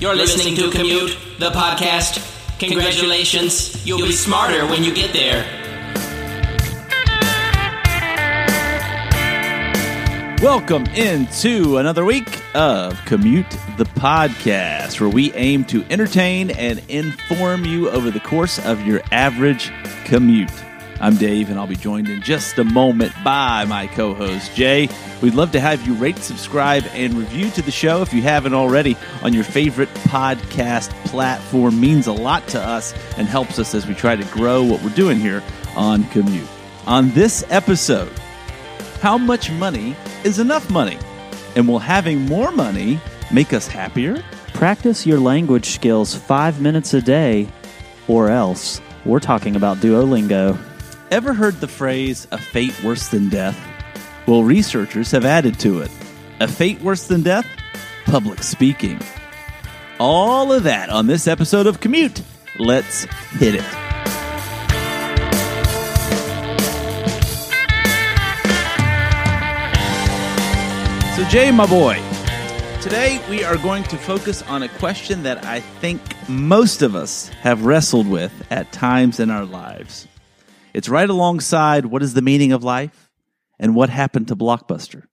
You're listening to Commute, the podcast. Congratulations, you'll be smarter when you get there. Welcome into another week of Commute the Podcast, where we aim to entertain and inform you over the course of your average commute. I'm Dave, and I'll be joined in just a moment by my co host, Jay. We'd love to have you rate, subscribe, and review to the show if you haven't already on your favorite podcast platform. Means a lot to us and helps us as we try to grow what we're doing here on Commute. On this episode, how much money is enough money? And will having more money make us happier? Practice your language skills five minutes a day, or else. We're talking about Duolingo. Ever heard the phrase, a fate worse than death? Well, researchers have added to it. A fate worse than death? Public speaking. All of that on this episode of Commute. Let's hit it. So, Jay, my boy, today we are going to focus on a question that I think most of us have wrestled with at times in our lives. It's right alongside what is the meaning of life and what happened to Blockbuster.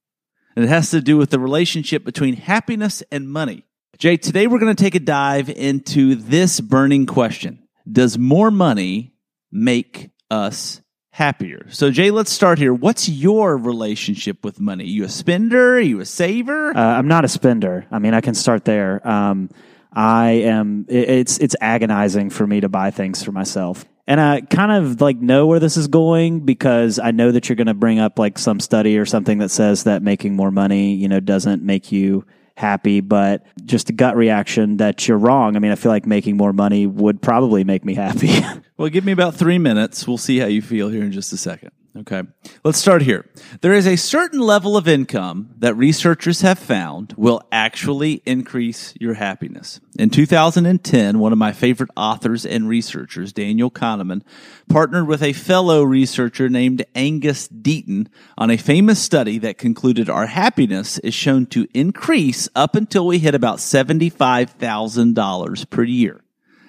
And it has to do with the relationship between happiness and money. Jay, today we're going to take a dive into this burning question Does more money make us happier. So, Jay, let's start here. What's your relationship with money? Are you a spender? Are you a saver? Uh, I'm not a spender. I mean, I can start there. Um, I am. It's it's agonizing for me to buy things for myself, and I kind of like know where this is going because I know that you're going to bring up like some study or something that says that making more money, you know, doesn't make you happy. But just a gut reaction that you're wrong. I mean, I feel like making more money would probably make me happy. Well, give me about three minutes. We'll see how you feel here in just a second. Okay. Let's start here. There is a certain level of income that researchers have found will actually increase your happiness. In 2010, one of my favorite authors and researchers, Daniel Kahneman, partnered with a fellow researcher named Angus Deaton on a famous study that concluded our happiness is shown to increase up until we hit about $75,000 per year.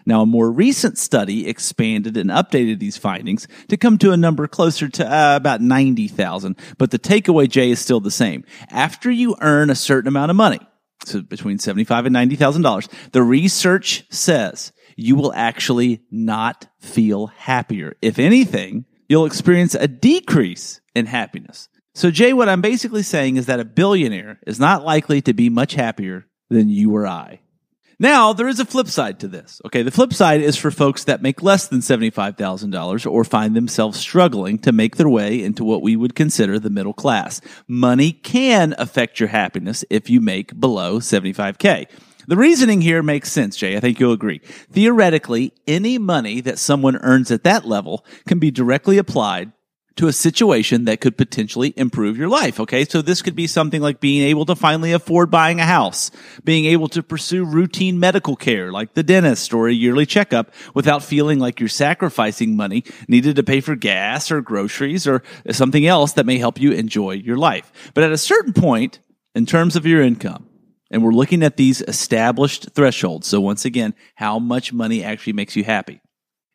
Now, a more recent study expanded and updated these findings to come to a number closer to uh, about 90,000. But the takeaway, Jay, is still the same. After you earn a certain amount of money, so between 75 and $90,000, the research says you will actually not feel happier. If anything, you'll experience a decrease in happiness. So, Jay, what I'm basically saying is that a billionaire is not likely to be much happier than you or I. Now, there is a flip side to this. Okay. The flip side is for folks that make less than $75,000 or find themselves struggling to make their way into what we would consider the middle class. Money can affect your happiness if you make below 75K. The reasoning here makes sense, Jay. I think you'll agree. Theoretically, any money that someone earns at that level can be directly applied to a situation that could potentially improve your life. Okay. So this could be something like being able to finally afford buying a house, being able to pursue routine medical care like the dentist or a yearly checkup without feeling like you're sacrificing money needed to pay for gas or groceries or something else that may help you enjoy your life. But at a certain point in terms of your income, and we're looking at these established thresholds. So once again, how much money actually makes you happy?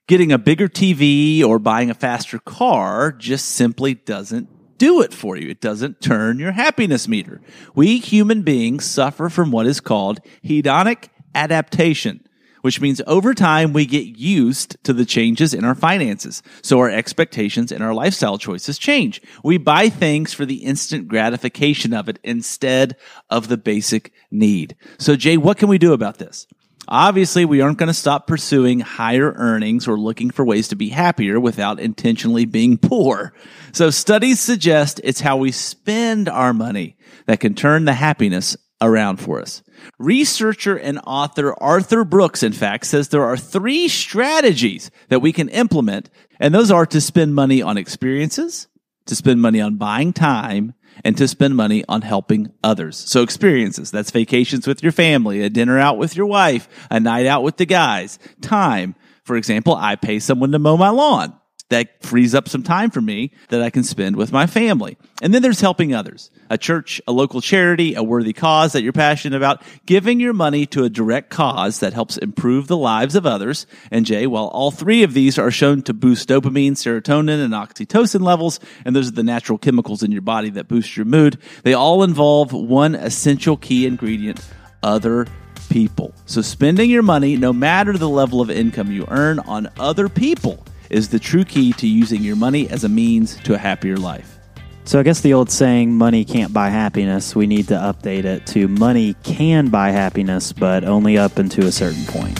Getting a bigger TV or buying a faster car just simply doesn't do it for you. It doesn't turn your happiness meter. We human beings suffer from what is called hedonic adaptation, which means over time we get used to the changes in our finances. So our expectations and our lifestyle choices change. We buy things for the instant gratification of it instead of the basic need. So Jay, what can we do about this? Obviously, we aren't going to stop pursuing higher earnings or looking for ways to be happier without intentionally being poor. So studies suggest it's how we spend our money that can turn the happiness around for us. Researcher and author Arthur Brooks, in fact, says there are three strategies that we can implement, and those are to spend money on experiences, to spend money on buying time, and to spend money on helping others. So experiences, that's vacations with your family, a dinner out with your wife, a night out with the guys, time. For example, I pay someone to mow my lawn. That frees up some time for me that I can spend with my family. And then there's helping others. A church, a local charity, a worthy cause that you're passionate about, giving your money to a direct cause that helps improve the lives of others. And Jay, while all three of these are shown to boost dopamine, serotonin, and oxytocin levels, and those are the natural chemicals in your body that boost your mood, they all involve one essential key ingredient, other people. So spending your money, no matter the level of income you earn on other people, is the true key to using your money as a means to a happier life. So I guess the old saying, money can't buy happiness, we need to update it to money can buy happiness, but only up until a certain point.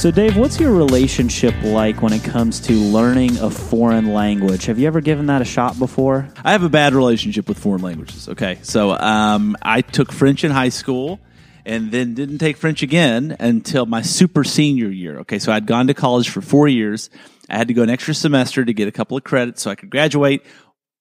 So, Dave, what's your relationship like when it comes to learning a foreign language? Have you ever given that a shot before? I have a bad relationship with foreign languages. Okay. So um, I took French in high school and then didn't take French again until my super senior year. Okay. So I'd gone to college for four years. I had to go an extra semester to get a couple of credits so I could graduate.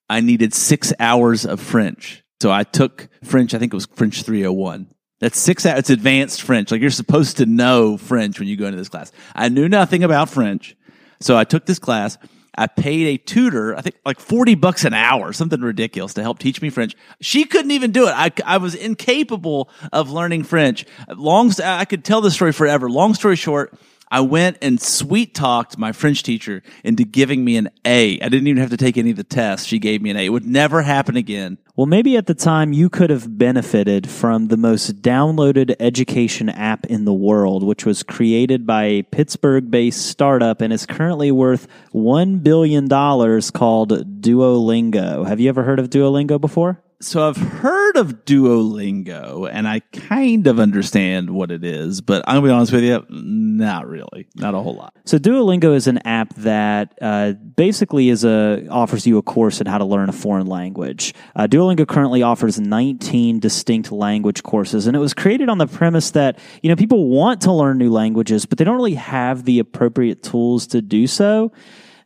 I needed six hours of French. So I took French, I think it was French 301. That's six hours. It's advanced French. Like you're supposed to know French when you go into this class. I knew nothing about French. So I took this class. I paid a tutor, I think like 40 bucks an hour, something ridiculous to help teach me French. She couldn't even do it. I, I was incapable of learning French. Long, I could tell this story forever. Long story short, I went and sweet talked my French teacher into giving me an A. I didn't even have to take any of the tests. She gave me an A. It would never happen again. Well, maybe at the time you could have benefited from the most downloaded education app in the world, which was created by a Pittsburgh based startup and is currently worth $1 billion called Duolingo. Have you ever heard of Duolingo before? So I've heard of Duolingo and I kind of understand what it is, but I'm gonna be honest with you, not really, not a whole lot. So Duolingo is an app that uh, basically is a offers you a course in how to learn a foreign language. Uh, Duolingo currently offers 19 distinct language courses, and it was created on the premise that you know people want to learn new languages, but they don't really have the appropriate tools to do so.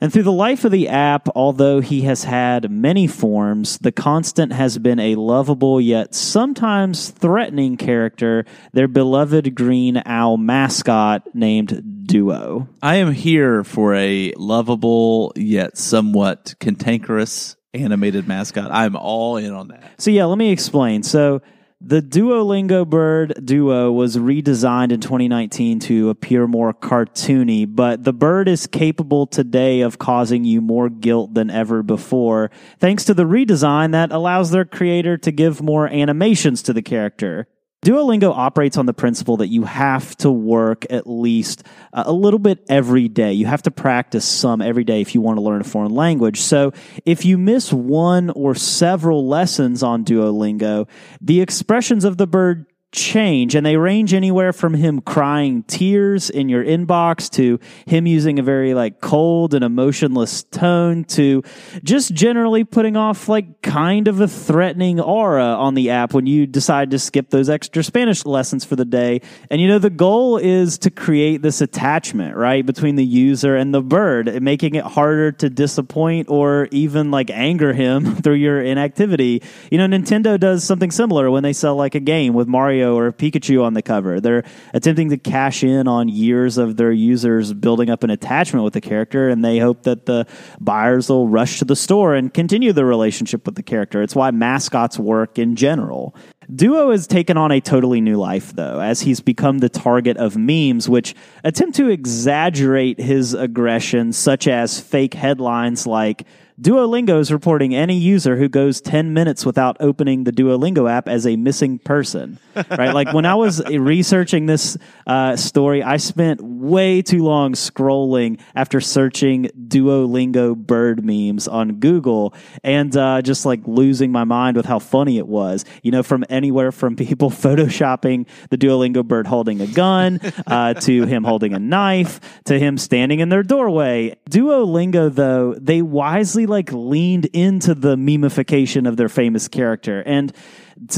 And through the life of the app, although he has had many forms, the constant has been a lovable yet sometimes threatening character, their beloved green owl mascot named Duo. I am here for a lovable yet somewhat cantankerous animated mascot. I'm all in on that. So, yeah, let me explain. So, the Duolingo bird Duo was redesigned in 2019 to appear more cartoony, but the bird is capable today of causing you more guilt than ever before, thanks to the redesign that allows their creator to give more animations to the character. Duolingo operates on the principle that you have to work at least uh, a little bit every day. You have to practice some every day if you want to learn a foreign language. So if you miss one or several lessons on Duolingo, the expressions of the bird change and they range anywhere from him crying tears in your inbox to him using a very like cold and emotionless tone to just generally putting off like kind of a threatening aura on the app when you decide to skip those extra Spanish lessons for the day. And you know, the goal is to create this attachment, right, between the user and the bird, making it harder to disappoint or even like anger him through your inactivity. You know, Nintendo does something similar when they sell like a game with Mario Mario or Pikachu on the cover. They're attempting to cash in on years of their users building up an attachment with the character, and they hope that the buyers will rush to the store and continue the relationship with the character. It's why mascots work in general. Duo has taken on a totally new life, though, as he's become the target of memes which attempt to exaggerate his aggression, such as fake headlines like, Duolingo is reporting any user who goes 10 minutes without opening the Duolingo app as a missing person. right? Like when I was researching this uh, story, I spent way too long scrolling after searching Duolingo bird memes on Google and uh, just like losing my mind with how funny it was. You know, from anywhere from people photoshopping the Duolingo bird holding a gun uh, to him holding a knife to him standing in their doorway. Duolingo, though, they wisely like leaned into the memification of their famous character. And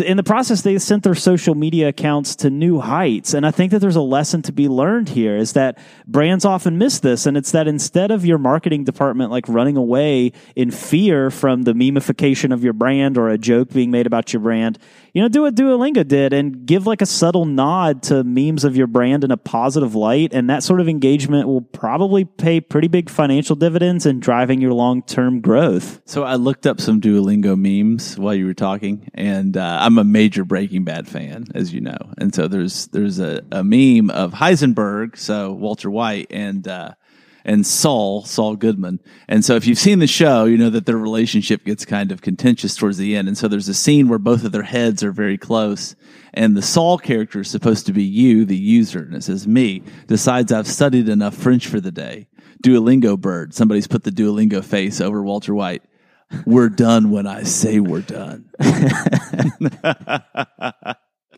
in the process, they sent their social media accounts to new heights. And I think that there's a lesson to be learned here is that brands often miss this. And it's that instead of your marketing department like running away in fear from the memification of your brand or a joke being made about your brand, you know, do what Duolingo did and give like a subtle nod to memes of your brand in a positive light. And that sort of engagement will probably pay pretty big financial dividends in driving your long term growth. So I looked up some Duolingo memes while you were talking, and uh, I'm a major Breaking Bad fan, as you know. And so there's there's a, a meme of Heisenberg, so Walter White, and uh, and Saul, Saul Goodman. And so if you've seen the show, you know that their relationship gets kind of contentious towards the end. And so there's a scene where both of their heads are very close. And the Saul character is supposed to be you, the user. And it says, me, decides I've studied enough French for the day. Duolingo bird. Somebody's put the Duolingo face over Walter White. We're done when I say we're done.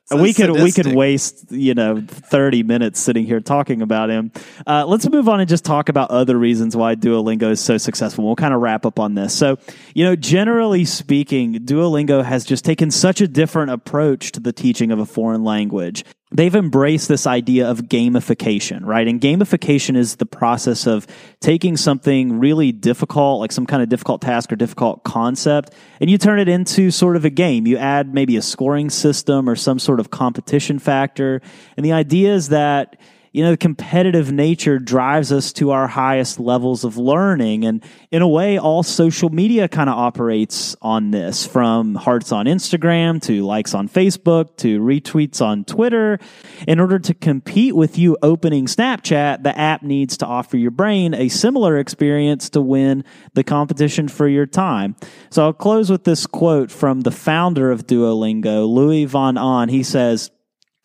So we could we could waste you know thirty minutes sitting here talking about him. Uh, let's move on and just talk about other reasons why Duolingo is so successful. We'll kind of wrap up on this. So you know, generally speaking, Duolingo has just taken such a different approach to the teaching of a foreign language. They've embraced this idea of gamification, right? And gamification is the process of taking something really difficult, like some kind of difficult task or difficult concept, and you turn it into sort of a game. You add maybe a scoring system or some sort of competition factor. And the idea is that you know, the competitive nature drives us to our highest levels of learning. And in a way, all social media kind of operates on this from hearts on Instagram to likes on Facebook to retweets on Twitter. In order to compete with you opening Snapchat, the app needs to offer your brain a similar experience to win the competition for your time. So I'll close with this quote from the founder of Duolingo, Luis von Ahn. He says,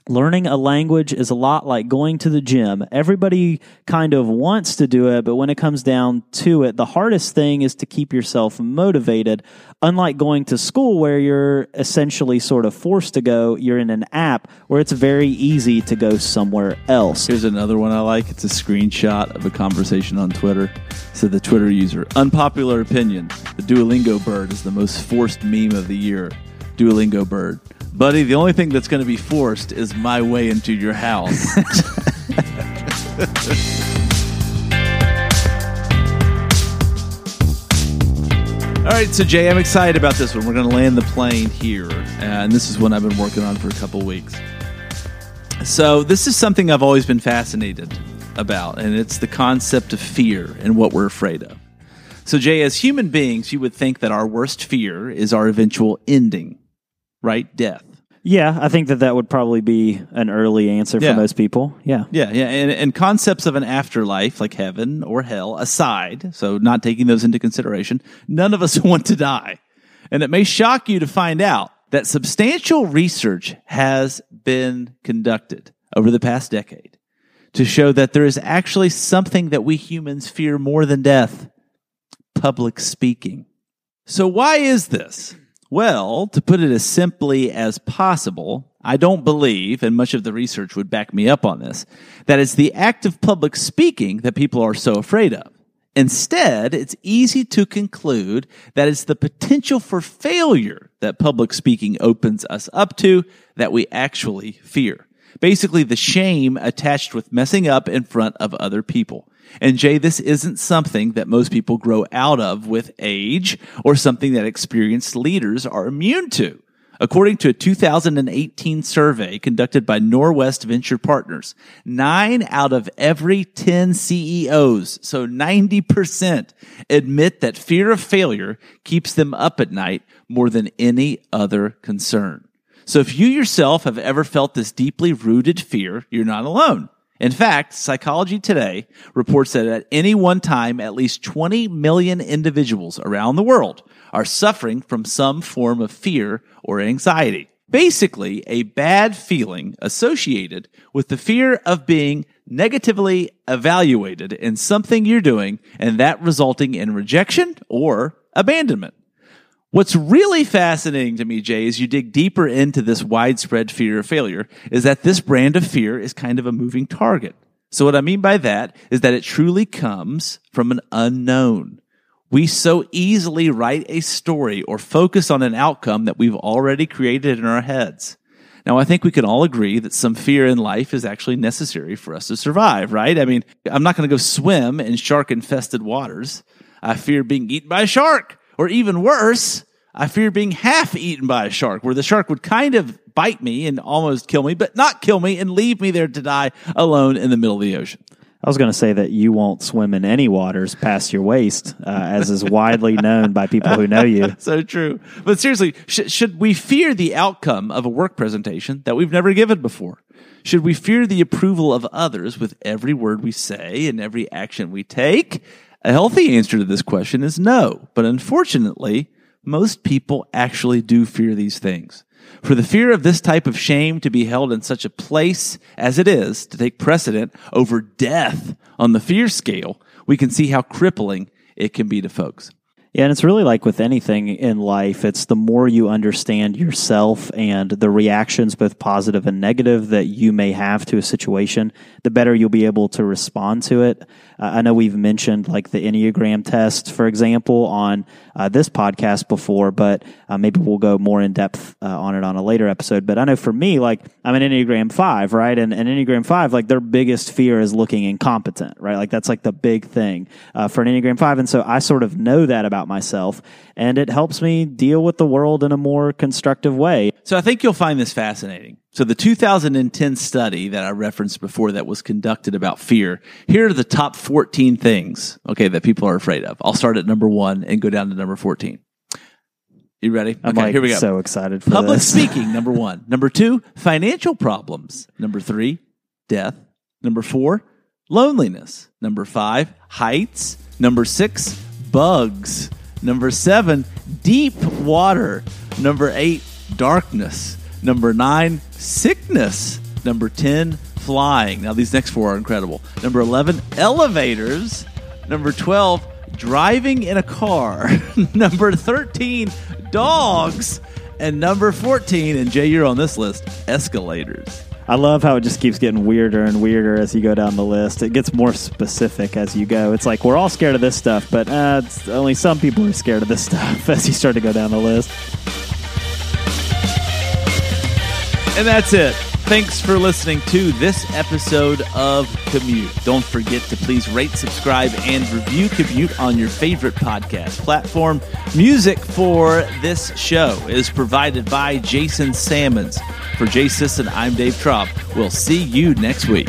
Learning a language is a lot like going to the gym. Everybody kind of wants to do it, but when it comes down to it, the hardest thing is to keep yourself motivated. Unlike going to school where you're essentially sort of forced to go, you're in an app where it's very easy to go somewhere else. Here's another one I like. It's a screenshot of a conversation on Twitter. So the Twitter user, unpopular opinion, the Duolingo bird is the most forced meme of the year. Duolingo bird. Buddy, the only thing that's going to be forced is my way into your house. All right, so Jay, I'm excited about this one. We're going to land the plane here, and this is one I've been working on for a couple weeks. So, this is something I've always been fascinated about, and it's the concept of fear and what we're afraid of. So, Jay, as human beings, you would think that our worst fear is our eventual ending, right? Death. Yeah, I think that that would probably be an early answer Yeah. for most people. Yeah. Yeah, yeah, and, and concepts of an afterlife like heaven or hell aside, so not taking those into consideration, none of us want to die. And it may shock you to find out that substantial research has been conducted over the past decade to show that there is actually something that we humans fear more than death public speaking. So, why is this? Well, to put it as simply as possible, I don't believe, and much of the research would back me up on this, that it's the act of public speaking that people are so afraid of. Instead, it's easy to conclude that it's the potential for failure that public speaking opens us up to that we actually fear. Basically, the shame attached with messing up in front of other people. And Jay, this isn't something that most people grow out of with age or something that experienced leaders are immune to. According to a 2018 survey conducted by Norwest Venture Partners, nine out of every 10 CEOs, so 90%, admit that fear of failure keeps them up at night more than any other concern. So if you yourself have ever felt this deeply rooted fear, you're not alone. In fact, Psychology Today reports that at any one time, at least 20 million individuals around the world are suffering from some form of fear or anxiety. Basically, a bad feeling associated with the fear of being negatively evaluated in something you're doing and that resulting in rejection or abandonment. What's really fascinating to me, Jay, as you dig deeper into this widespread fear of failure, is that this brand of fear is kind of a moving target. So what I mean by that is that it truly comes from an unknown. We so easily write a story or focus on an outcome that we've already created in our heads. Now, I think we can all agree that some fear in life is actually necessary for us to survive, right? I mean, I'm not going to go swim in shark infested waters. I fear being eaten by a shark. Or even worse, I fear being half eaten by a shark, where the shark would kind of bite me and almost kill me, but not kill me and leave me there to die alone in the middle of the ocean. I was going to say that you won't swim in any waters past your waist, uh, as is widely known by people who know you. so true. But seriously, sh- should we fear the outcome of a work presentation that we've never given before? Should we fear the approval of others with every word we say and every action we take? A healthy answer to this question is no. But unfortunately, most people actually do fear these things. For the fear of this type of shame to be held in such a place as it is, to take precedent over death on the fear scale, we can see how crippling it can be to folks. Yeah, and it's really like with anything in life, it's the more you understand yourself and the reactions, both positive and negative, that you may have to a situation, the better you'll be able to respond to it. Uh, I know we've mentioned like the Enneagram test, for example, on uh, this podcast before, but uh, maybe we'll go more in depth uh, on it on a later episode. But I know for me, like I'm an Enneagram 5, right? And an Enneagram 5, like their biggest fear is looking incompetent, right? Like that's like the big thing uh, for an Enneagram 5. And so I sort of know that about myself and it helps me deal with the world in a more constructive way. So I think you'll find this fascinating. So the 2010 study that I referenced before that was conducted about fear, here are the top 14 things, okay, that people are afraid of. I'll start at number one and go down to number 14. You ready? I'm okay, like here we go. so excited for Public this. speaking, number one. Number two, financial problems. Number three, death. Number four, loneliness. Number five, heights. Number six, bugs. Number seven, deep water. Number eight, darkness. Number nine, sickness. Number 10, flying. Now, these next four are incredible. Number 11, elevators. Number 12, driving in a car. number 13, dogs. And number 14, and Jay, you're on this list, escalators. I love how it just keeps getting weirder and weirder as you go down the list. It gets more specific as you go. It's like we're all scared of this stuff, but uh, only some people are scared of this stuff as you start to go down the list. And that's it. Thanks for listening to this episode of Commute. Don't forget to please rate, subscribe, and review Commute on your favorite podcast platform. Music for this show is provided by Jason Salmons. For Jay Sisson, I'm Dave Trop. We'll see you next week.